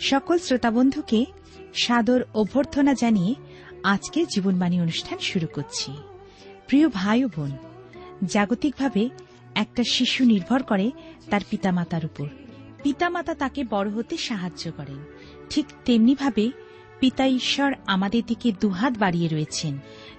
সকল শ্রোতাবন্ধুকে সাদর অভ্যর্থনা জানিয়ে আজকে জীবনবাণী অনুষ্ঠান শুরু করছি। প্রিয় ভাই ও বোন, জাগতিকভাবে একটা শিশু নির্ভর করে তার পিতামাতার উপর। পিতামাতা তাকে বড় হতে সাহায্য করেন। ঠিক তেমনিভাবে পিতা ঈশ্বর আমাদের দিকে দুহাত বাড়িয়ে রয়েছেন।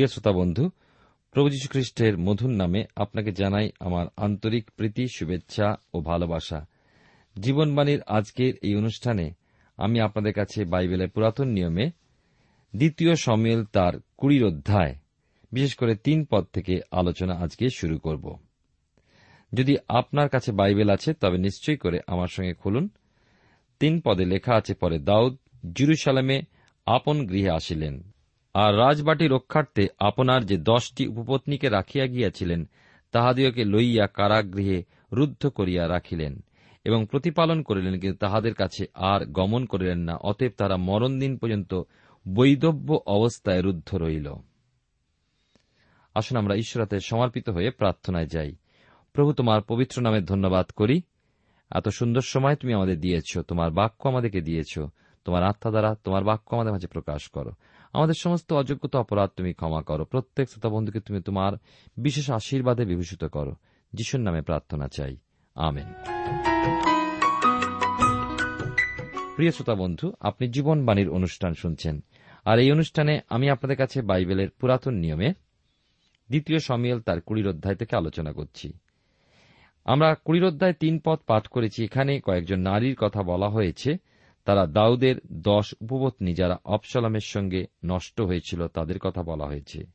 প্রিয় শ্রোতা বন্ধু, প্রভু খ্রিস্টের মধুর নামে আপনাকে জানাই আমার আন্তরিক প্রীতি, শুভেচ্ছা ও ভালোবাসা। জীবনবাণীর আজকের এই অনুষ্ঠানে আমি আপনাদের কাছে বাইবেলের পুরাতন নিয়মে দ্বিতীয় সমিল তার কুড়ির অধ্যায়, বিশেষ করে তিন পদ থেকে আলোচনা আজকে শুরু করব। যদি আপনার কাছে বাইবেল আছে, তবে নিশ্চয়ই করে আমার সঙ্গে খুলুন। তিন পদে লেখা আছে, পরে দাউদ জিরুসালামে আপন গৃহে আসিলেন। আর রাজবাটি রক্ষার্থে আপনার যে দশটি উপপত্নীকে রাখিয়া গিয়াছিলেন তাহাদিওকে লইয়া কারাগৃহে রুদ্ধ করিয়া রাখিলেন এবং প্রতিপালন করিলেন, কিন্তু তাহাদের কাছে আর গমন করিলেন না। অতএব তারা মরণদিন পর্যন্ত বৈদব্য অবস্থায় রুদ্ধ রইল। আসুন আমরা ঈশ্বরাতে সমর্পিত হয়ে প্রার্থনায় যাই। প্রভু, তোমার পবিত্র নামে ধন্যবাদ করি। এত সুন্দর সময় তুমি আমাদের দিয়েছ, তোমার বাক্য আমাদেরকে দিয়েছ, তোমার আত্মা দ্বারা তোমার বাক্য আমাদের মাঝে প্রকাশ করো। আমাদের সমস্ত অযোগ্যতা অপরাধ তুমি ক্ষমা করো। প্রত্যেক শ্রোতা বন্ধুকে তুমি তোমার বিশেষ আশীর্বাদে বিভূষিত করো। যিশুর নামে প্রার্থনা চাই। আমেন। প্রিয় শ্রোতা বন্ধু আপনি জীবনবাণীর অনুষ্ঠান শুনছেন। আর এই অনুষ্ঠানে আমি আপনাদের কাছে বাইবেলের পুরাতন নিয়মে দ্বিতীয় সমিয়েল তার কুড়ির অধ্যায় থেকে আলোচনা করছি। আমরা কুড়ির অধ্যায় তিন পদ পাঠ করেছি। এখানে কয়েকজন নারীর কথা বলা হয়েছে। তারা দাউদের দশ উপপত্নী যারা অপসালামের সঙ্গে নষ্ট হয়েছিল তাদের কথা বলা হয়েছে।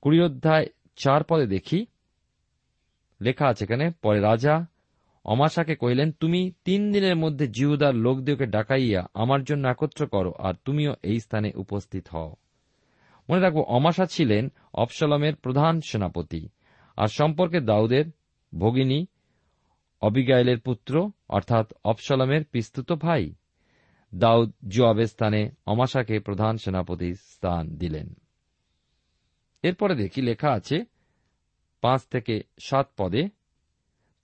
কুড়ির অধ্যায় চার পদে দেখি। লেখা আছে এখানে, পরে রাজা অমাশাকে কহিলেন, তুমি তিন দিনের মধ্যে জিহুদার লোকদেরকে ডাকাইয়া আমার জন্য একত্র করো আর তুমিও এই স্থানে উপস্থিত হও। মনে রাখব, অমাশা ছিলেন অপসালমের প্রধান সেনাপতি, আর সম্পর্কে দাউদের ভগিনী অবিগাইলের পুত্র, অর্থাৎ অপসলমের পিস্তুত ভাই। দাউদ জুয়াবের স্থানে অমাশাকে প্রধান সেনাপতি স্থান দিলেন। এরপরে দেখি লেখা আছে, পাঁচ থেকে সাত পদে,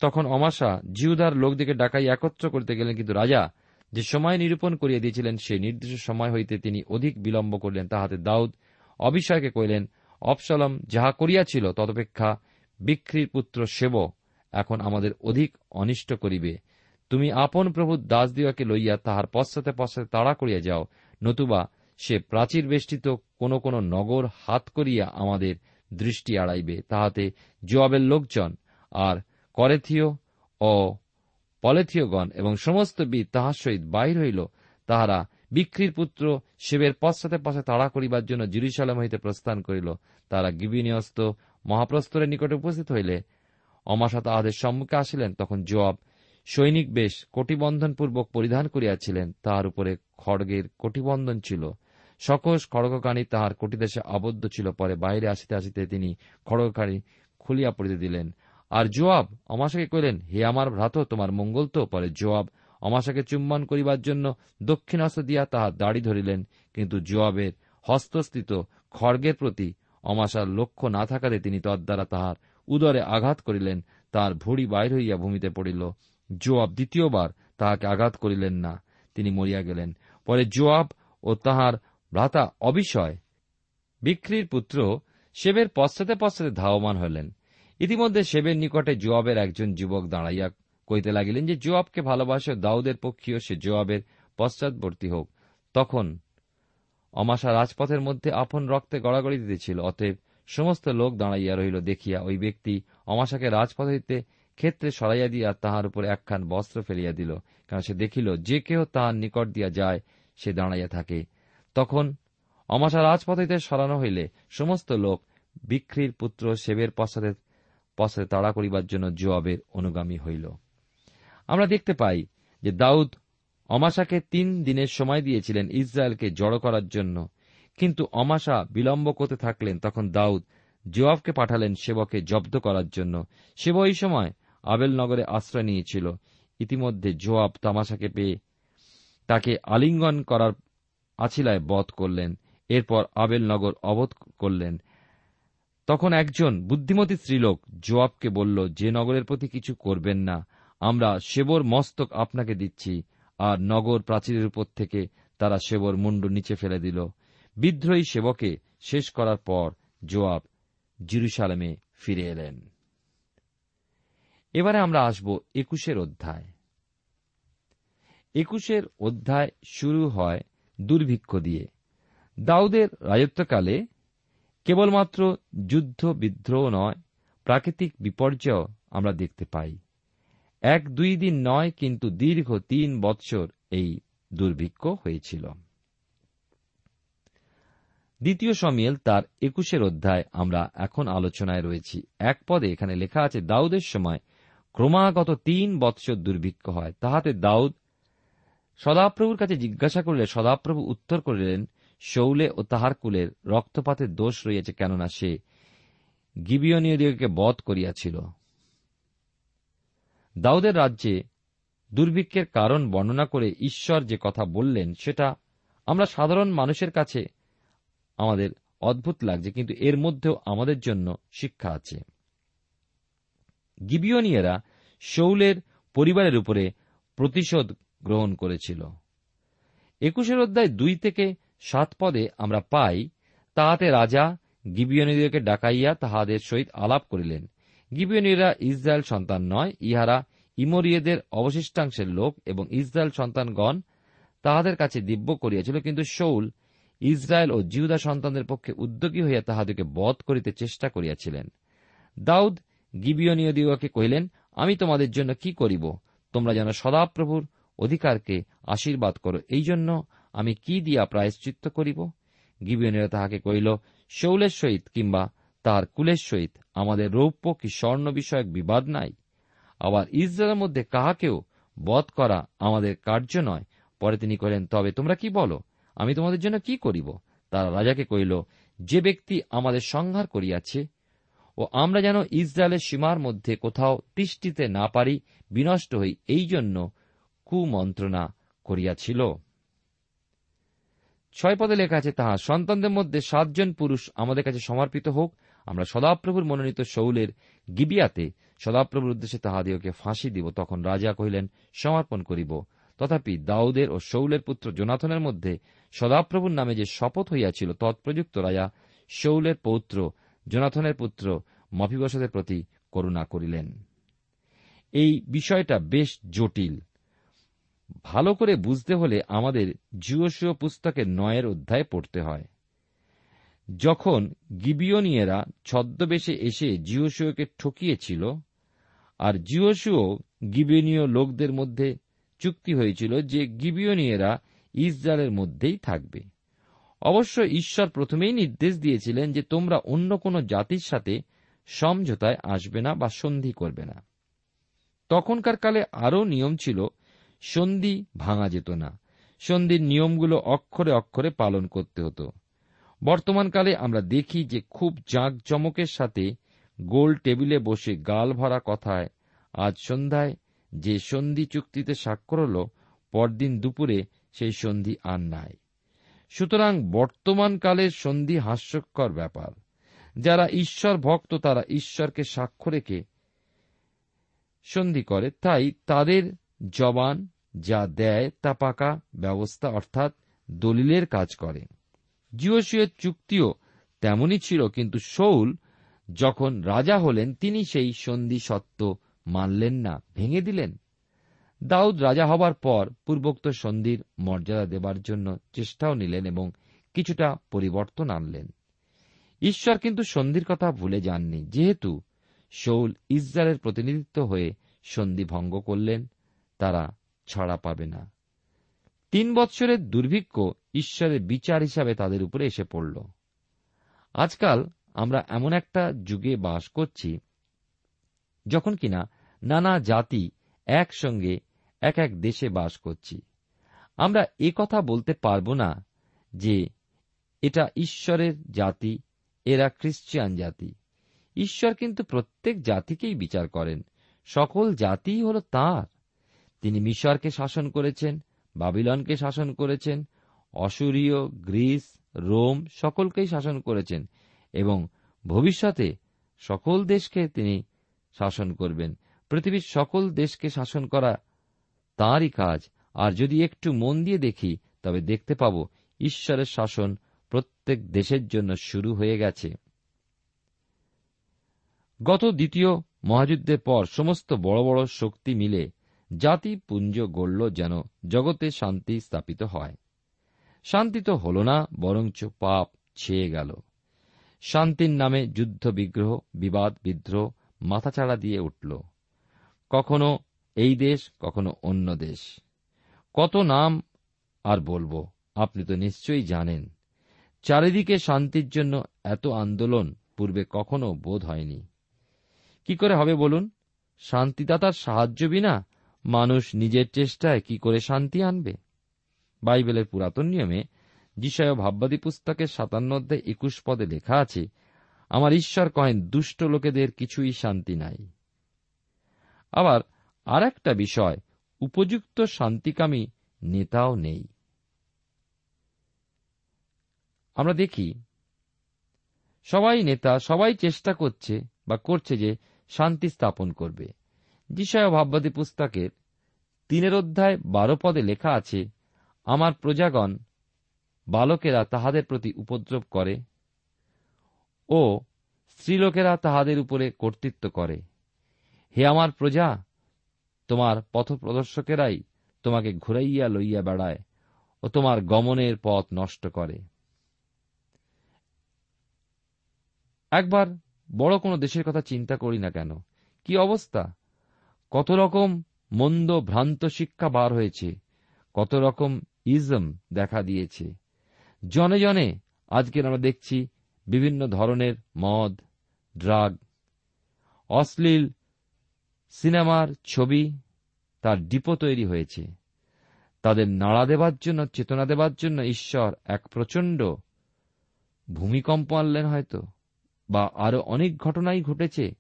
তখন অমাশা জিহুদার লোকদিকে ডাকাই একত্র করতে গেলেন, কিন্তু রাজা যে সময় নিরূপণ করিয়া দিয়েছিলেন, সেই নির্দিষ্ট সময় হইতে তিনি অধিক বিলম্ব করিলেন। তাহাতে দাউদ অবিষয়কে কহিলেন অপসলম যাহা করিয়াছিল, তদপেক্ষা বিক্রির পুত্র সেব এখন আমাদের অধিক অনিষ্ট করিবে। তুমি আপন প্রভু দাস দিওয়াকে লইয়া তাহার পশ্চাতে পশ্চাতে তাড়া করিয়া যাও, নতুবা সে প্রাচীর বেষ্টিত কোন কোন নগর হাত করিয়া আমাদের দৃষ্টি আড়াইবে, তাহাতে জোয়াবের লোকজন আর করেথীয় ও পলেথীয়গণ এবং সমস্ত বিদ তাহার সহিত বাহির হইল। তাহারা বিক্রির পুত্র শিবের পশ্চাতে পাশে তাড়া করিবার জন্য জিরুসালাম হইতে প্রস্থান করিল। তারা গিবিনিয়স্ত মহাপ্রস্তরের নিকটে উপস্থিত হইলে অমাশা তাহাদের সম্মুখে আসিলেন, তখন জবাব সৈনিক বেশ কটিবন্ধনপূর্বক পরিধান করিয়াছিলেন, তাহার উপরে খড়গের কটিবন্ধন ছিল। সকস খড়গকানি তাহার কটিদেশে আবদ্ধ ছিল, পরে বাইরে আসিতে আসিতে তিনি খড়গকানি খুলিয়া পড়িতে দিলেন। আর জোয়াব অমাশাকে কহিলেন, হে আমার ভ্রাত, তোমার মঙ্গল তো? পরে জোয়াব অমাশাকে চুম্বন করিবার জন্য দক্ষিণ হস্ত দিয়া তাহার দাড়ি ধরিলেন, কিন্তু জোয়াবের হস্তস্থিত খড়গের প্রতি অমাশার লক্ষ্য না থাকাতে তিনি তদ্বারা তাহার উদরে আঘাত করিলেন তাহার ভুড়ি বাইর হইয়া ভূমিতে পড়িল। জোয়াব দ্বিতীয়বার তাহাকে আঘাত করিলেন না, তিনি মরিয়া গেলেন। পরে জোয়াব ও তাহার ভ্রাতা অবিষয়, বিক্রির পুত্র সেবের পশ্চাতে পশ্চাতে ধাবমান হলেন ইতিমধ্যে সেবের নিকটে জোয়াবের একজন যুবক দাঁড়াইয়া কইতে লাগিলেন যে, জোয়াবকে ভালোবাসে দাউদের পক্ষীয় সে জোয়াবের পশ্চাৎবর্তী হোক। তখন অমাশা রাজপথের মধ্যে আপন রক্তে গড়াগড়ি দিতেছিল, অতএব সমস্ত লোক দাঁড়াইয়া রহিল, দেখিয়া ওই ব্যক্তি অমাশাকে রাজপথ হইতে ক্ষেত্রে সরাইয়া দিয়া তাহার উপর একখান বস্ত্র ফেলিয়া দিল, কারণ সে দেখিল, যে কেহ তাহার নিকট দিয়া যায়, সে দাঁড়াইয়া থাকে। তখন অমাশা রাজপথ হইতে সরানো হইলে সমস্ত লোক বিক্রির পুত্র সেবের পশ্চাতে পশ্চাতে তাড়া করিবার জন্য জোয়াবের অনুগামী হইল। আমরা দেখতে পাই যে দাউদ অমাশাকে তিন দিনের সময় দিয়েছিলেন ইসরায়েলকে জড়ো করার জন্য। কিন্তু অমাশা বিলম্ব করতে থাকলেন তখন দাউদ জোয়াবকে পাঠালেন সেবকে জব্দ করার জন্য। সেব এই সময় আবেল নগরে আশ্রয় নিয়েছিল। ইতিমধ্যে জোয়াব তামাশাকে পেয়ে তাকে আলিঙ্গন করার আছিলায় বধ করলেন। এরপর আবেল নগর অবধ করলেন। তখন একজন বুদ্ধিমতী স্ত্রীলোক জোয়াবকে বলল, যে নগরের প্রতি কিছু করবেন না। আমরা সেবর মস্তক আপনাকে দিচ্ছি। আর নগর প্রাচীরের উপর থেকে তারা সেবর মুন্ডু নিচে ফেলে দিল। বিদ্রোহী সেবকে শেষ করার পর জোয়াব জিরুসালামে ফিরে এলেন। এবারে আমরা আসব একুশের অধ্যায়। একুশের অধ্যায় শুরু হয় দুর্ভিক্ষ দিয়ে। দাউদের রাজত্বকালে কেবলমাত্র যুদ্ধ বিদ্রোহ নয়, প্রাকৃতিক বিপর্যয় আমরা দেখতে পাই। এক দুই দিন নয়, কিন্তু দীর্ঘ তিন বৎসর এই দুর্ভিক্ষ হয়েছিল। দ্বিতীয় সমিয়েল তার একুশের অধ্যায় আমরা এখন আলোচনায় রয়েছি। এক পদে এখানে লেখা আছে, দাউদের সময় ক্রমাগত তিন বৎসর দুর্ভিক্ষ হয়। তাহাতে দাউদ সদাপ্রভুর কাছে জিজ্ঞাসা করলে, সদাপ্রভু উত্তর করিলেন, শৌলে ও তাহার কুলের রক্তপাতের দোষ রইয়াছে কেননা সে গিবিয়নীয়দিগকে বধ করিয়াছিল। দাউদের রাজ্যে দুর্ভিক্ষের কারণ বর্ণনা করে ঈশ্বর যে কথা বললেন, সেটা আমরা সাধারণ মানুষের কাছে আমাদের অদ্ভুত লাগছে, কিন্তু এর মধ্যেও আমাদের জন্য শিক্ষা আছে। গিবিয়নিয়েরা শৌলের পরিবারের উপরে প্রতিশোধ গ্রহণ করেছিল। একুশের অধ্যায় দুই থেকে সাত পদে আমরা পাই, তাহাতে রাজা গিবিয়নীদেরকে ডাকাইয়া তাহাদের সহিত আলাপ করিলেন। গিবিয়নীরা ইসরায়েল সন্তান নয়, ইহারা ইমরিয়েদের অবশিষ্টাংশের লোক এবং ইসরায়েল সন্তানগণ তাহাদের কাছে দিব্য করিয়াছিল, কিন্তু শৌল ইসরায়েল ও জিহুদা সন্তানদের পক্ষে উদ্যোগী হইয়া তাহাদেরকে বধ করিতে চেষ্টা করিয়াছিলেন। দাউদ গিবিয়নীয়দিগকে কহিলেন, আমি তোমাদের জন্য কি করিব? তোমরা যেন সদাপ্রভুর অধিকারকে আশীর্বাদ করো। এই জন্য আমি কি দিয়া প্রায়শ্চিত্ত করিব? গিবিয়নীরা তাহাকে কহিল, শৌলের সহিত কিংবা তাহার কুলের সহিত আমাদের রৌপ্য কি স্বর্ণ বিষয়ক বিবাদ নাই? আবার ইসরায়েলের মধ্যে কাহাকেও বধ করা আমাদের কার্য নয়? পরে তিনি কহিলেন, তবে তোমরা কি বলো? আমি তোমাদের জন্য কি করিব? তারা রাজাকে কহিল, যে ব্যক্তি আমাদের সংহার করিয়াছে, ও আমরা যেন ইসরায়েলের সীমার মধ্যে কোথাও তিষ্ঠিতে না পারি, বিনষ্ট হই, এই জন্য কুমন্ত্রণা করিয়াছিল। ছয় পদে লেখা আছে, তাহা সন্তানদের মধ্যে সাতজন পুরুষ আমাদের কাছে সমর্পিত হোক, আমরা সদাপ্রভুর মনোনীত শৌলের গিবিয়াতে সদাপ্রভুর উদ্দেশ্যে তাহাদিওকে ফাঁসি দিব, তখন রাজা কহিলেন, সমর্পণ করিব। তথাপি দাউদের ও শৌলের পুত্র জোনাথনের মধ্যে সদাপ্রভুর নামে যে শপথ হইয়াছিল, তৎপ্রযুক্ত রাজা শৌলের পৌত্র, জোনাথনের পুত্র মফিবসদের প্রতি করুণা করিলেন। এই বিষয়টা বেশ জটিল। ভালো করে বুঝতে হলে আমাদের জিওসীয় পুস্তকের নয়ের অধ্যায় পড়তে হয়। যখন গিবিয়নিয়েরা ছদ্মবেশে এসে জিওসীয়কে ঠকিয়েছিল, আর জিওসীয় গিবিয়নীয় লোকদের মধ্যে চুক্তি হয়েছিল যে গিবিয়নিয়েরা ইসরায়েলের মধ্যেই থাকবে। অবশ্য ঈশ্বর প্রথমেই নির্দেশ দিয়েছিলেন যে তোমরা অন্য কোন জাতির সাথে সমঝোতায় আসবে না বা সন্ধি করবে না। তখনকার কালে আরও নিয়ম ছিল, সন্ধি ভাঙা যেত না। সন্ধির নিয়মগুলো অক্ষরে অক্ষরে পালন করতে হতো। বর্তমানকালে আমরা দেখি যে খুব জাঁকজমকের সাথে গোল টেবিলে বসে গাল ভরা কথায়, আজ সন্ধ্যায় যে সন্ধি চুক্তিতে স্বাক্ষর হল, পরদিন দুপুরে সেই সন্ধি আর নাই। সুতরাং বর্তমানকালের সন্ধি হাস্যকর ব্যাপার। যারা ঈশ্বর ভক্ত, তারা ঈশ্বরকে সাক্ষ্য রেখে সন্ধি করে। তাই তাদের জবান যা দেয় তা পাকা ব্যবস্থা অর্থাৎ দলিলের কাজ করে। জিওসীয় চুক্তিও তেমনই ছিল, কিন্তু শৌল যখন রাজা হলেন, তিনি সেই সন্ধি সত্য মানলেন না, ভেঙে দিলেন। দাউদ রাজা হবার পর পূর্বোক্ত সন্ধির মর্যাদা দেবার জন্য চেষ্টাও নিলেন এবং কিছুটা পরিবর্তন আনলেন। ঈশ্বর কিন্তু সন্ধির কথা ভুলে যাননি। যেহেতু শৌল ইসরায়েলের প্রতিনিধিত্ব হয়ে সন্ধি ভঙ্গ করলেন, তারা ছড়া পাবে না। তিন বৎসরের দুর্ভিক্ষ ঈশ্বরের বিচার হিসাবে তাদের উপরে এসে পড়ল। আজকাল আমরা এমন একটা যুগে বাস করছি, যখন কিনা নানা জাতি একসঙ্গে এক এক দেশে বাস করছি। আমরা এ কথা বলতে পারব না যে এটা ঈশ্বরের জাতি, এরা খ্রিস্টিয়ান জাতি। ঈশ্বর কিন্তু প্রত্যেক জাতিকেই বিচার করেন, সকল জাতিই হল তাঁর। তিনি মিশরকে শাসন করেছেন, বাবিলনকে শাসন করেছেন অসুরীয় গ্রিস, রোম সকলকেই শাসন করেছেন এবং ভবিষ্যতে সকল দেশকে তিনি শাসন করবেন। পৃথিবীর সকল দেশকে শাসন করা তাঁরই কাজ। আর যদি একটু মন দিয়ে দেখি, তবে দেখতে পাব ঈশ্বরের শাসন প্রত্যেক দেশের জন্য শুরু হয়ে গেছে। গত দ্বিতীয় মহাযুদ্ধের পর সমস্ত বড় বড় শক্তি মিলে জাতি পুঞ্জ গড়ল যেন জগতে শান্তি স্থাপিত হয়। শান্তি তো হল না, বরঞ্চ পাপ ছেয়ে গেল। শান্তির নামে যুদ্ধ বিগ্রহ, বিবাদ বিদ্রোহ মাথাচাড়া দিয়ে উঠল। কখনো এই দেশ, কখনো অন্য দেশ। কত নাম আর বলব, আপনি তো নিশ্চয়ই জানেন। চারিদিকে শান্তির জন্য এত আন্দোলন পূর্বে কখনো বোধ হয়নি। কি করে হবে বলুন? শান্তিদাতার সাহায্য বিনা মানুষ নিজের চেষ্টায় কি করে শান্তি আনবে? বাইবেলের পুরাতন নিয়মে যিশয় ভাববাদী পুস্তকের সাতান্ন অধ্যায় একুশ পদে লেখা আছে, আমার ঈশ্বর কহেন, দুষ্ট লোকেদের কিছুই শান্তি নাই। আবার আর একটা বিষয়, উপযুক্ত শান্তিকামী নেতাও নেই। আমরা দেখি, সবাই নেতা, সবাই চেষ্টা করছে বা করছে যে শান্তি স্থাপন করবে। যিশয় ভাববাদী পুস্তকের তিনের অধ্যায় বারো পদে লেখা আছে, আমার প্রজাগণ বালকেরা তাহাদের প্রতি উপদ্রব করে ও স্ত্রীলোকেরা তাহাদের উপরে কর্তৃত্ব করে। হে আমার প্রজা, তোমার পথপ্রদর্শকেরাই তোমাকে ঘুরাইয়া লইয়া বেড়ায় ও তোমার গমনের পথ নষ্ট করে। একবার বড় কোনো দেশের কথা চিন্তা করি না কেন? কি অবস্থা? কত রকম মন্দ ভ্রান্ত শিক্ষা বার হয়েছে, কত রকম ইজম দেখা দিয়েছে। জনে জনে আজকে আমরা দেখছি বিভিন্ন ধরনের মদ, ড্রাগ, অশ্লীল সিনেমার ছবি তার ডিপো তৈরি হয়েছে। তাদের নাড়া দেবার জন্য, চেতনা দেবার জন্য ঈশ্বর এক প্রচণ্ড ভূমিকম্প আনলেন হয়তো, বা আরও অনেক ঘটনাই ঘটেছে।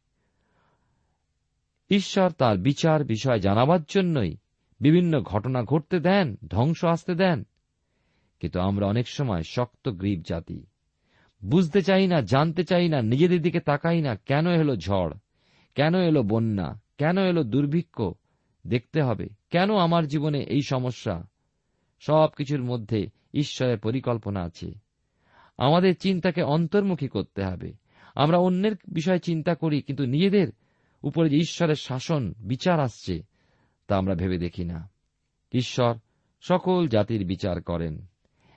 ঈশ্বর তার বিচার বিষয় জানাবার জন্যই বিভিন্ন ঘটনা ঘটতে দেন, ধ্বংস আসতে দেন। কিন্তু আমরা অনেক সময় শক্ত গ্রীব জাতি। বুঝতে চাই না, জানতে চাই না, নিজেদের দিকে তাকাই না, কেন এলো ঝড়? কেন এলো বন্যা? কেন এলো দুর্ভিক্ষ? দেখতে হবে। কেন আমার জীবনে এই সমস্যা? সব কিছুর মধ্যে ঈশ্বরের পরিকল্পনা আছে। আমাদের চিন্তাকে অন্তর্মুখী করতে হবে। আমরা অন্যের বিষয়ে চিন্তা করি, কিন্তু নিজেদের উপরে যে ঈশ্বরের শাসন, বিচার আসছে, তা আমরা ভেবে দেখি না। ঈশ্বর সকল জাতির বিচার করেন।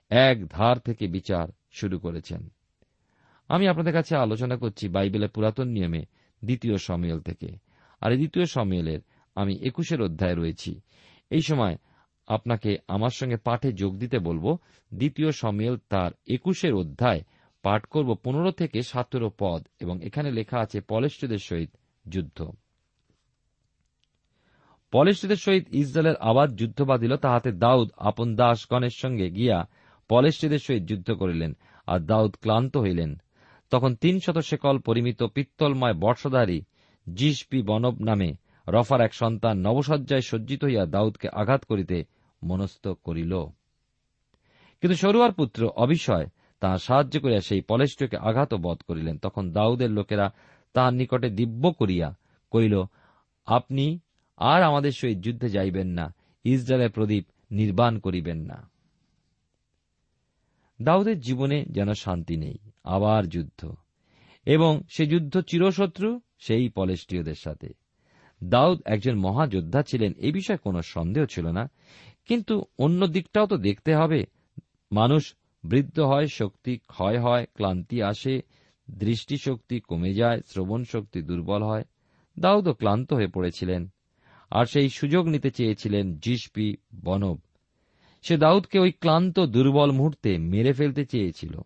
এক ধার থেকে বিচার শুরু করেছেন। আমি আপনাদের কাছে আলোচনা করছি বাইবেলের পুরাতন নিয়মে দ্বিতীয় সমিয়েল থেকে। আর দ্বিতীয় সমিয়েলের আমি একুশের অধ্যায়ে রয়েছি। এই সময় আপনাকে আমার সঙ্গে পাঠে যোগ দিতে বলব। দ্বিতীয় সমিয়েল তার একুশের অধ্যায় পাঠ করব পনেরো থেকে সতেরো পদ এবং এখানে লেখা আছে পলেষ্টদের সহিত যুদ্ধ। পলেষ্টদের সহিত ইসরায়েলের আবাদ যুদ্ধ বাঁধিল, তাহাতে দাউদ আপন দাস গণের সঙ্গে গিয়া পলেষ্টদের সহিত যুদ্ধ করিলেন আর দাউদ ক্লান্ত হইলেন। তখন তিন শত শেকল পরিমিত পিত্তলময় বর্ষধারী জিসপি বনব নামে রফার এক সন্তান নবসজ্জায় সজ্জিত হইয়া দাউদকে আঘাত করিতে মনস্থ করিল। কিন্তু সরুয়ার পুত্র অবিষয় তাহা সাহায্য করিয়া সেই পলেষ্টকে আঘাত বধ করিলেন। তখন দাউদের লোকেরা তাহার নিকটে দিব্য করিয়া করিল আপনি আর আমাদের সহিত যুদ্ধে যাইবেন না, ইসরায়েলের প্রদীপ নির্বাণ করিবেন না। দাউদের জীবনে যেন শান্তি নেই, আবার যুদ্ধ। এবং সে যুদ্ধ চিরশত্রু, সেই পলেষ্টীয়দের সাথে। দাউদ একজন মহাযোদ্ধা ছিলেন, এ বিষয়ে কোনো সন্দেহ ছিল না। কিন্তু অন্য দিকটাও তো দেখতে হবে। মানুষ বৃদ্ধ হয়, শক্তি ক্ষয় হয়, ক্লান্তি আসে, দৃষ্টিশক্তি কমে যায় শ্রবণ শক্তি দুর্বল হয়। দাউদও ক্লান্ত হয়ে পড়েছিলেন। আর সেই সুযোগ নিতে চেয়েছিলেন জিসপি বনব। সে দাউদকে ওই ক্লান্ত, দুর্বল মুহূর্তে মেরে ফেলতে চেয়েছিল।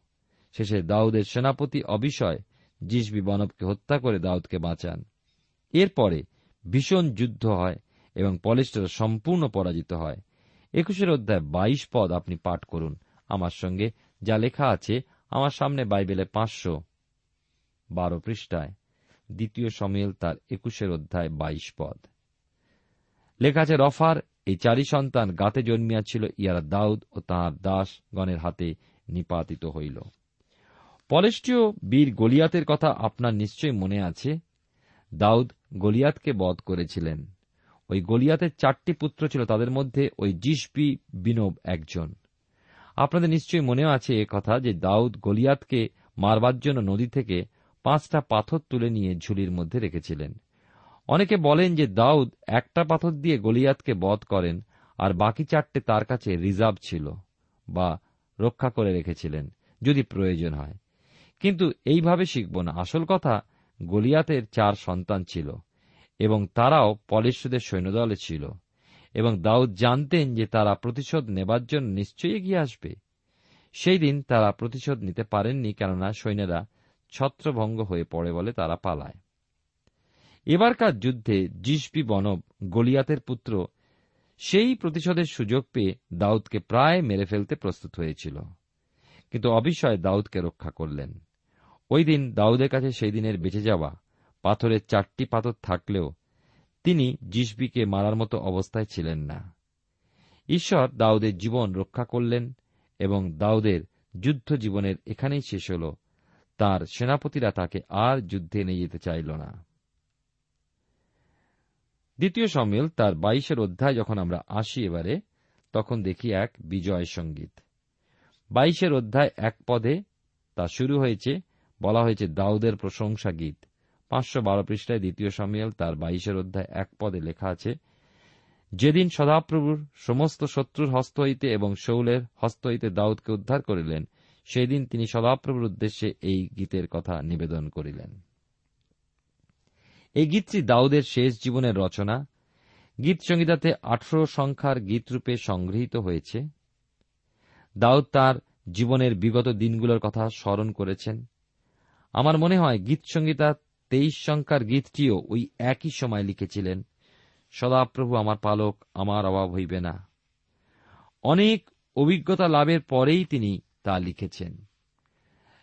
শেষে দাউদের সেনাপতি অবিষয় জিসবি বনবকে হত্যা করে দাউদকে বাঁচান। এরপরে ভীষণ যুদ্ধ হয় এবং পলেস্টার সম্পূর্ণ পরাজিত হয়। একুশের অধ্যায় বাইশ পদ আপনি পাঠ করুন। আমার সঙ্গে যা লেখা আছে আমার সামনে বাইবেলে পাঁচশো বারো পৃষ্ঠায়। দ্বিতীয় সমিল তার একুশের অধ্যায় বাইশ পদ। লেখা আছে, রফার এই চারি সন্তান গাতে জন্মিয়াছিল ইয়ারা দাউদ ও তাহার দাস গণের হাতে নিপাতিত হইল। পলেষ্টীয় বীর গলিয়াতের কথা আপনার নিশ্চয়ই মনে আছে? দাউদ গলিয়াতকে বধ করেছিলেন। ওই গলিয়াতের চারটি পুত্র ছিল, তাদের মধ্যে ওই জিসপি বিনোব একজন। আপনাদের নিশ্চয়ই মনে আছে এ কথা যে দাউদ গলিয়াতকে মারবার জন্য নদী থেকে পাঁচটা পাথর তুলে নিয়ে ঝুলির মধ্যে রেখেছিলেন। অনেকে বলেন যে দাউদ একটা পাথর দিয়ে গলিয়াতকে বধ করেন আর বাকি চারটে তার কাছে রিজার্ভ ছিল বা রক্ষা করে রেখেছিলেন, যদি প্রয়োজন হয়। কিন্তু এইভাবে শিখব না। আসল কথা, গলিয়াতের চার সন্তান ছিল এবং তারাও পলেশ্বদের সৈন্যদলে ছিল এবং দাউদ জানতেন যে তারা প্রতিশোধ নেবার জন্য নিশ্চয়ই এগিয়ে আসবে। সেই দিন তারা প্রতিশোধ নিতে পারেননি কেননা সৈন্যরা ছত্রভঙ্গ হয়ে পড়ে বলে তারা পালায়। এবারকার যুদ্ধে জিসপি বনব, গলিয়াতের পুত্র, সেই প্রতিশোধের সুযোগ পেয়ে দাউদকে প্রায় মেরে ফেলতে প্রস্তুত হয়েছিল। কিন্তু অবিষয় দাউদকে রক্ষা করলেন। ওই দিন দাউদের কাছে সেই দিনের বেঁচে যাওয়া পাথরের চারটি পাথর থাকলেও তিনি জিসবিকে মারার মতো অবস্থায় ছিলেন না। ঈশ্বর দাউদের জীবন রক্ষা করলেন এবং দাউদের যুদ্ধ জীবনের এখানেই শেষ হল। তার সেনাপতিরা তাকে আর যুদ্ধে নিয়ে যেতে চাইল না। দ্বিতীয় সমিল তার বাইশের অধ্যায় যখন আমরা আসি এবারে, তখন দেখি এক বিজয় সংগীত। বাইশের অধ্যায় এক পদে তা শুরু হয়েছে বলা হয়েছে দাউদের প্রশংসা গীত। পাঁচশো বারো পৃষ্ঠায় দ্বিতীয় সমিয়াল তার বাইশের অধ্যায় এক পদে লেখা আছে, যেদিন সদাপ্রভুর সমস্ত শত্রুর হস্ত হইতে এবং শৌলের হস্ত হইতে দাউদকে উদ্ধার করিলেন সেই দিন তিনি সদাপ্রভুর উদ্দেশ্যে এই গীতের কথা নিবেদন করিলেন। এই গীতটি দাউদের শেষ জীবনের রচনা। গীত সংহিতাতে আঠারো সংখ্যার গীতরূপে সংগৃহীত হয়েছে। দাউদ তার জীবনের বিগত দিনগুলোর কথা স্মরণ করেছেন। আমার মনে হয় গীত সংগীতা তেইশ সংখ্যার গীতটিও ওই একই সময় লিখেছিলেন। সদাপ্রভু আমার পালক, আমার অভাব হইবে না। অনেক অভিজ্ঞতা লাভের পরেই তিনি তা লিখেছেন।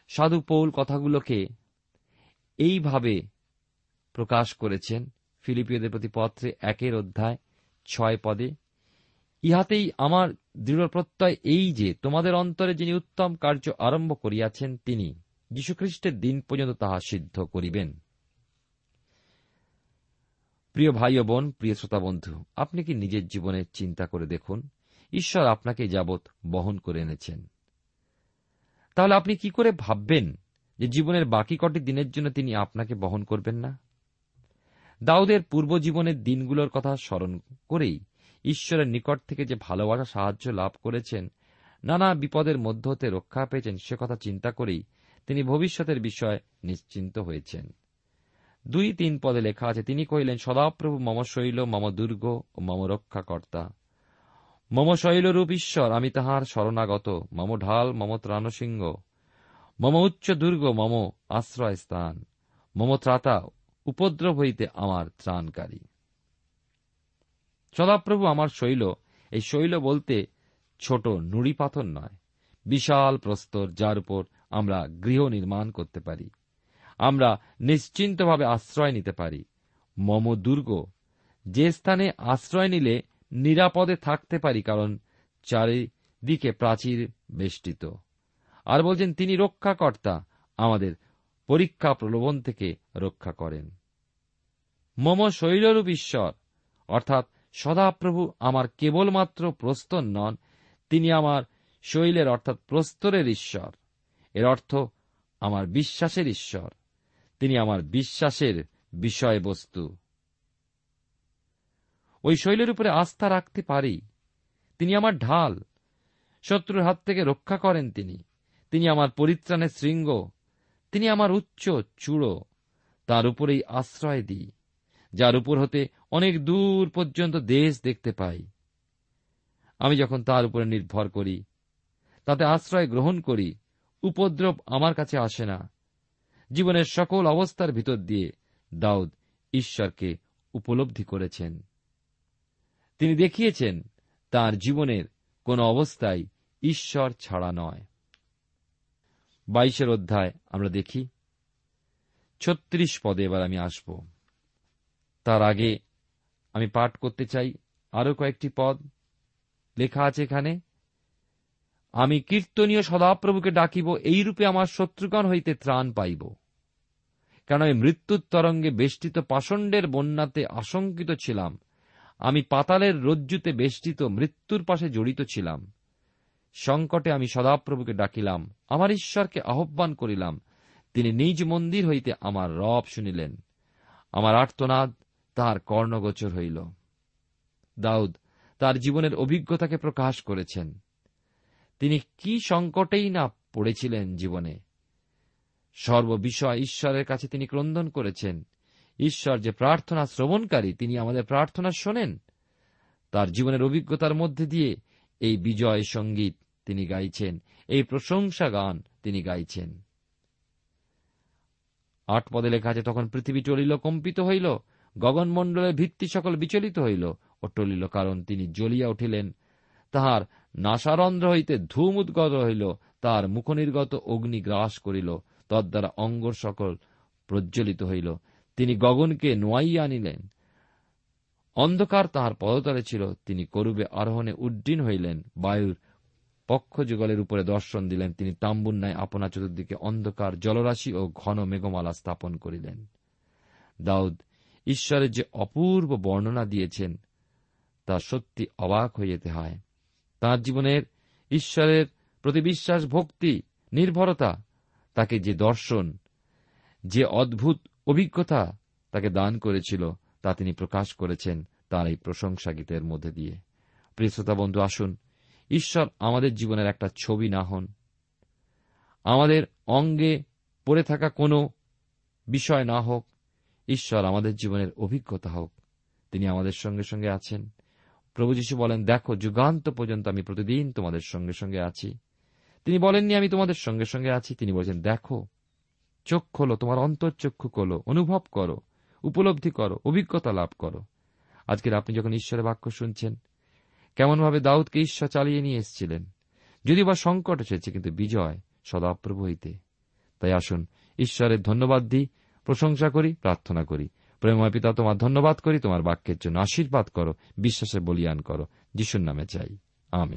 সাধু পৌল কথাগুলোকে এইভাবে প্রকাশ করেছেন। ফিলিপিয়দের প্রতি পত্রে একের অধ্যায় ছয় পদে, ইহাতেই আমার দৃঢ় প্রত্যয় এই যে, তোমাদের অন্তরে যিনি উত্তম কার্য আরম্ভ করিয়াছেন তিনি। যীশুখ্রিস্টের দিন পর্যন্ত তাহা সিদ্ধ করিবেন। প্রিয় ভাই ও বোন, প্রিয় শ্রোতা বন্ধু, আপনি কি নিজের জীবনের চিন্তা করে দেখুন, ঈশ্বর আপনাকে যাবৎ বহন করে এনেছেন। তাহলে আপনি কি করে ভাববেন যে জীবনের বাকি কটি দিনের জন্য তিনি আপনাকে বহন করবেন না? দাউদের পূর্ব জীবনের দিনগুলোর কথা স্মরণ করেই ঈশ্বরের নিকট থেকে যে ভালোবাসা সাহায্য লাভ করেছেন, নানা বিপদের মধ্য হতে রক্ষা পেয়েছেন, সে কথা চিন্তা করেই তিনি ভবিষ্যতের বিষয়ে নিশ্চিন্ত হয়েছেন। দুই তিন পদে লেখা আছে, তিনি কহিলেন, সদাপ্রভু মম শৈল, মম দুর্গ ও মম রক্ষাকর্তা। মম শৈলরূপ ঈশ্বর, আমি তাহার শরণাগত। মম ঢাল, মম ত্রাণসিংহ। মম উচ্চ দুর্গ, মম আশ্রয় স্থান মম ত্রাতা, উপদ্রব হইতে আমার ত্রাণকারী। সদাপ্রভু আমার শৈল, এই শৈল বলতে ছোট নুড়ি পাথর নয়, বিশাল প্রস্তর যার উপর আমরা গৃহ নির্মাণ করতে পারি। আমরা নিশ্চিন্তভাবে আশ্রয় নিতে পারি। মম দুর্গ, যে স্থানে আশ্রয় নিলে নিরাপদে থাকতে পারি কারণ চারিদিকে প্রাচীর বেষ্টিত। আর বলছেন, তিনি রক্ষাকর্তা আমাদের পরীক্ষা প্রলোভন থেকে রক্ষা করেন। মম শৈলরূপ ঈশ্বর, অর্থাৎ সদাপ্রভু আমার কেবলমাত্র প্রস্তর নন, তিনি আমার শৈলের, অর্থাৎ প্রস্তরের ঈশ্বর। এর অর্থ আমার বিশ্বাসের ঈশ্বর। তিনি আমার বিশ্বাসের বিষয়বস্তু। ওই শৈলের উপরে আস্থা রাখতে পারি। তিনি আমার ঢাল। শত্রুর হাত থেকে রক্ষা করেন তিনি। তিনি আমার পরিত্রাণের শৃঙ্গ। তিনি আমার উচ্চ চূড়ো। তার উপরেই আশ্রয় দিই, যার উপর হতে অনেক দূর পর্যন্ত দেশ দেখতে পাই। আমি যখন তার উপরে নির্ভর করি, তাতে আশ্রয় গ্রহণ করি উপদ্রব আমার কাছে আসে না। জীবনের সকল অবস্থার ভিতর দিয়ে দাউদ ঈশ্বরকে উপলব্ধি করেছেন। তিনি দেখিয়েছেন, তার জীবনের কোন অবস্থায় ঈশ্বর ছাড়া নয়। বাইশের অধ্যায় আমরা দেখি। ছত্রিশ পদে এবার আমি আসব। তার আগে আমি পাঠ করতে চাই। আরও কয়েকটি পদ লেখা আছে এখানে। আমি কীর্তনীয় সদাপ্রভুকে ডাকিব, এইরূপে আমার শত্রুগণ হইতে ত্রাণ পাইব। কেন আমি মৃত্যুর তরঙ্গে বেষ্টিত পাষণ্ডের বন্যাতে আশঙ্কিত ছিলাম। আমি পাতালের রজ্জুতে বেষ্টিত মৃত্যুর পাশে জড়িত ছিলাম। সংকটে আমি সদাপ্রভুকে ডাকিলাম, আমার ঈশ্বরকে আহ্বান করিলাম। তিনি নিজ মন্দির হইতে আমার রব শুনিলেন। আমার আর্তনাদ তাহার কর্ণগোচর হইল। দাউদ তার জীবনের অভিজ্ঞতাকে প্রকাশ করেছেন। তিনি কি সংকটেই না পড়েছিলেন জীবনে? সর্ববিষয় ঈশ্বরের কাছে তিনি ক্রন্দন করেছেন। ঈশ্বর যে প্রার্থনা শ্রবণকারী, তিনি আমাদের প্রার্থনা শোনেন। তার জীবনের অভিজ্ঞতার মধ্যে দিয়ে এই বিজয় সংগীত তিনি গাইছেন, এই প্রশংসা গান তিনি গাইছেন। আট পদে লেখা আছে, তখন পৃথিবী টলিল কম্পিত হইল গগনমণ্ডলের ভিত্তি সকল বিচলিত হইল, ও টলিল কারণ তিনি জ্বলিয়া উঠিলেন। তাহার নাসারন্ধ্র হইতে ধূম উদ্গত হইল, তার মুখনির্গত অগ্নি গ্রাস করিল, তদ্বারা অঙ্গর সকল প্রজ্বলিত হইল। তিনি গগনকে নোয়াইয়া আনিলেন। অন্ধকার তাহার পদতলে ছিল, তিনি করুবে আরোহণে উড্ডীন হইলেন। বায়ুর পক্ষ যুগলের উপরে দর্শন দিলেন, তিনি তাম্বুর ন্যায় আপনা চতুর্দিকে অন্ধকার জলরাশি ও ঘন মেঘমালা স্থাপন করিলেন। দাউদ, ঈশ্বরের যে অপূর্ব বর্ণনা দিয়েছেন, তা সত্যি অবাক যেতে হয়। তাঁর জীবনের ঈশ্বরের প্রতি বিশ্বাস, ভক্তি, নির্ভরতা, তাকে যে দর্শন, যে অদ্ভুত অভিজ্ঞতা তাকে দান করেছিল, তা তিনি প্রকাশ করেছেন তার এই প্রশংসা গীতের মধ্যে দিয়ে। প্রিয় শ্রোতা বন্ধু, আসুন, ঈশ্বর আমাদের জীবনের একটা ছবি না হন। আমাদের অঙ্গে পড়ে থাকা কোনো বিষয় না হোক, ঈশ্বর আমাদের জীবনের অভিজ্ঞতা হোক, তিনি আমাদের সঙ্গে সঙ্গে আছেন। প্রভু যীশু বলেন, দেখো, যুগান্ত পর্যন্ত আমি প্রতিদিন তোমাদের সঙ্গে সঙ্গে আছি। তিনি বলেননি, আমি তোমাদের সঙ্গে সঙ্গে আছি। তিনি বলছেন, দেখো, চোখ খোলো, তোমার অন্তর্চক্ষু খোলো, অনুভব করো, উপলব্ধি করো, অভিজ্ঞতা লাভ করো। আজকের আপনি যখন ঈশ্বরের বাক্য শুনছেন, কেমনভাবে দাউদকে ঈশ্বর চালিয়ে নিয়ে এসেছিলেন। যদি বা সংকট এসেছে, কিন্তু বিজয় সদাপ্রভু হইতে। তাই আসুন, ঈশ্বরের ধন্যবাদ দিই, প্রশংসা করি, প্রার্থনা করি। প্রেময় পিতা, তোমার ধন্যবাদ করি, তোমার বাক্যের জন্য আশীর্বাদ করো, বিশ্বাসে বলিয়ান করো, যিশুর নামে চাই। আমি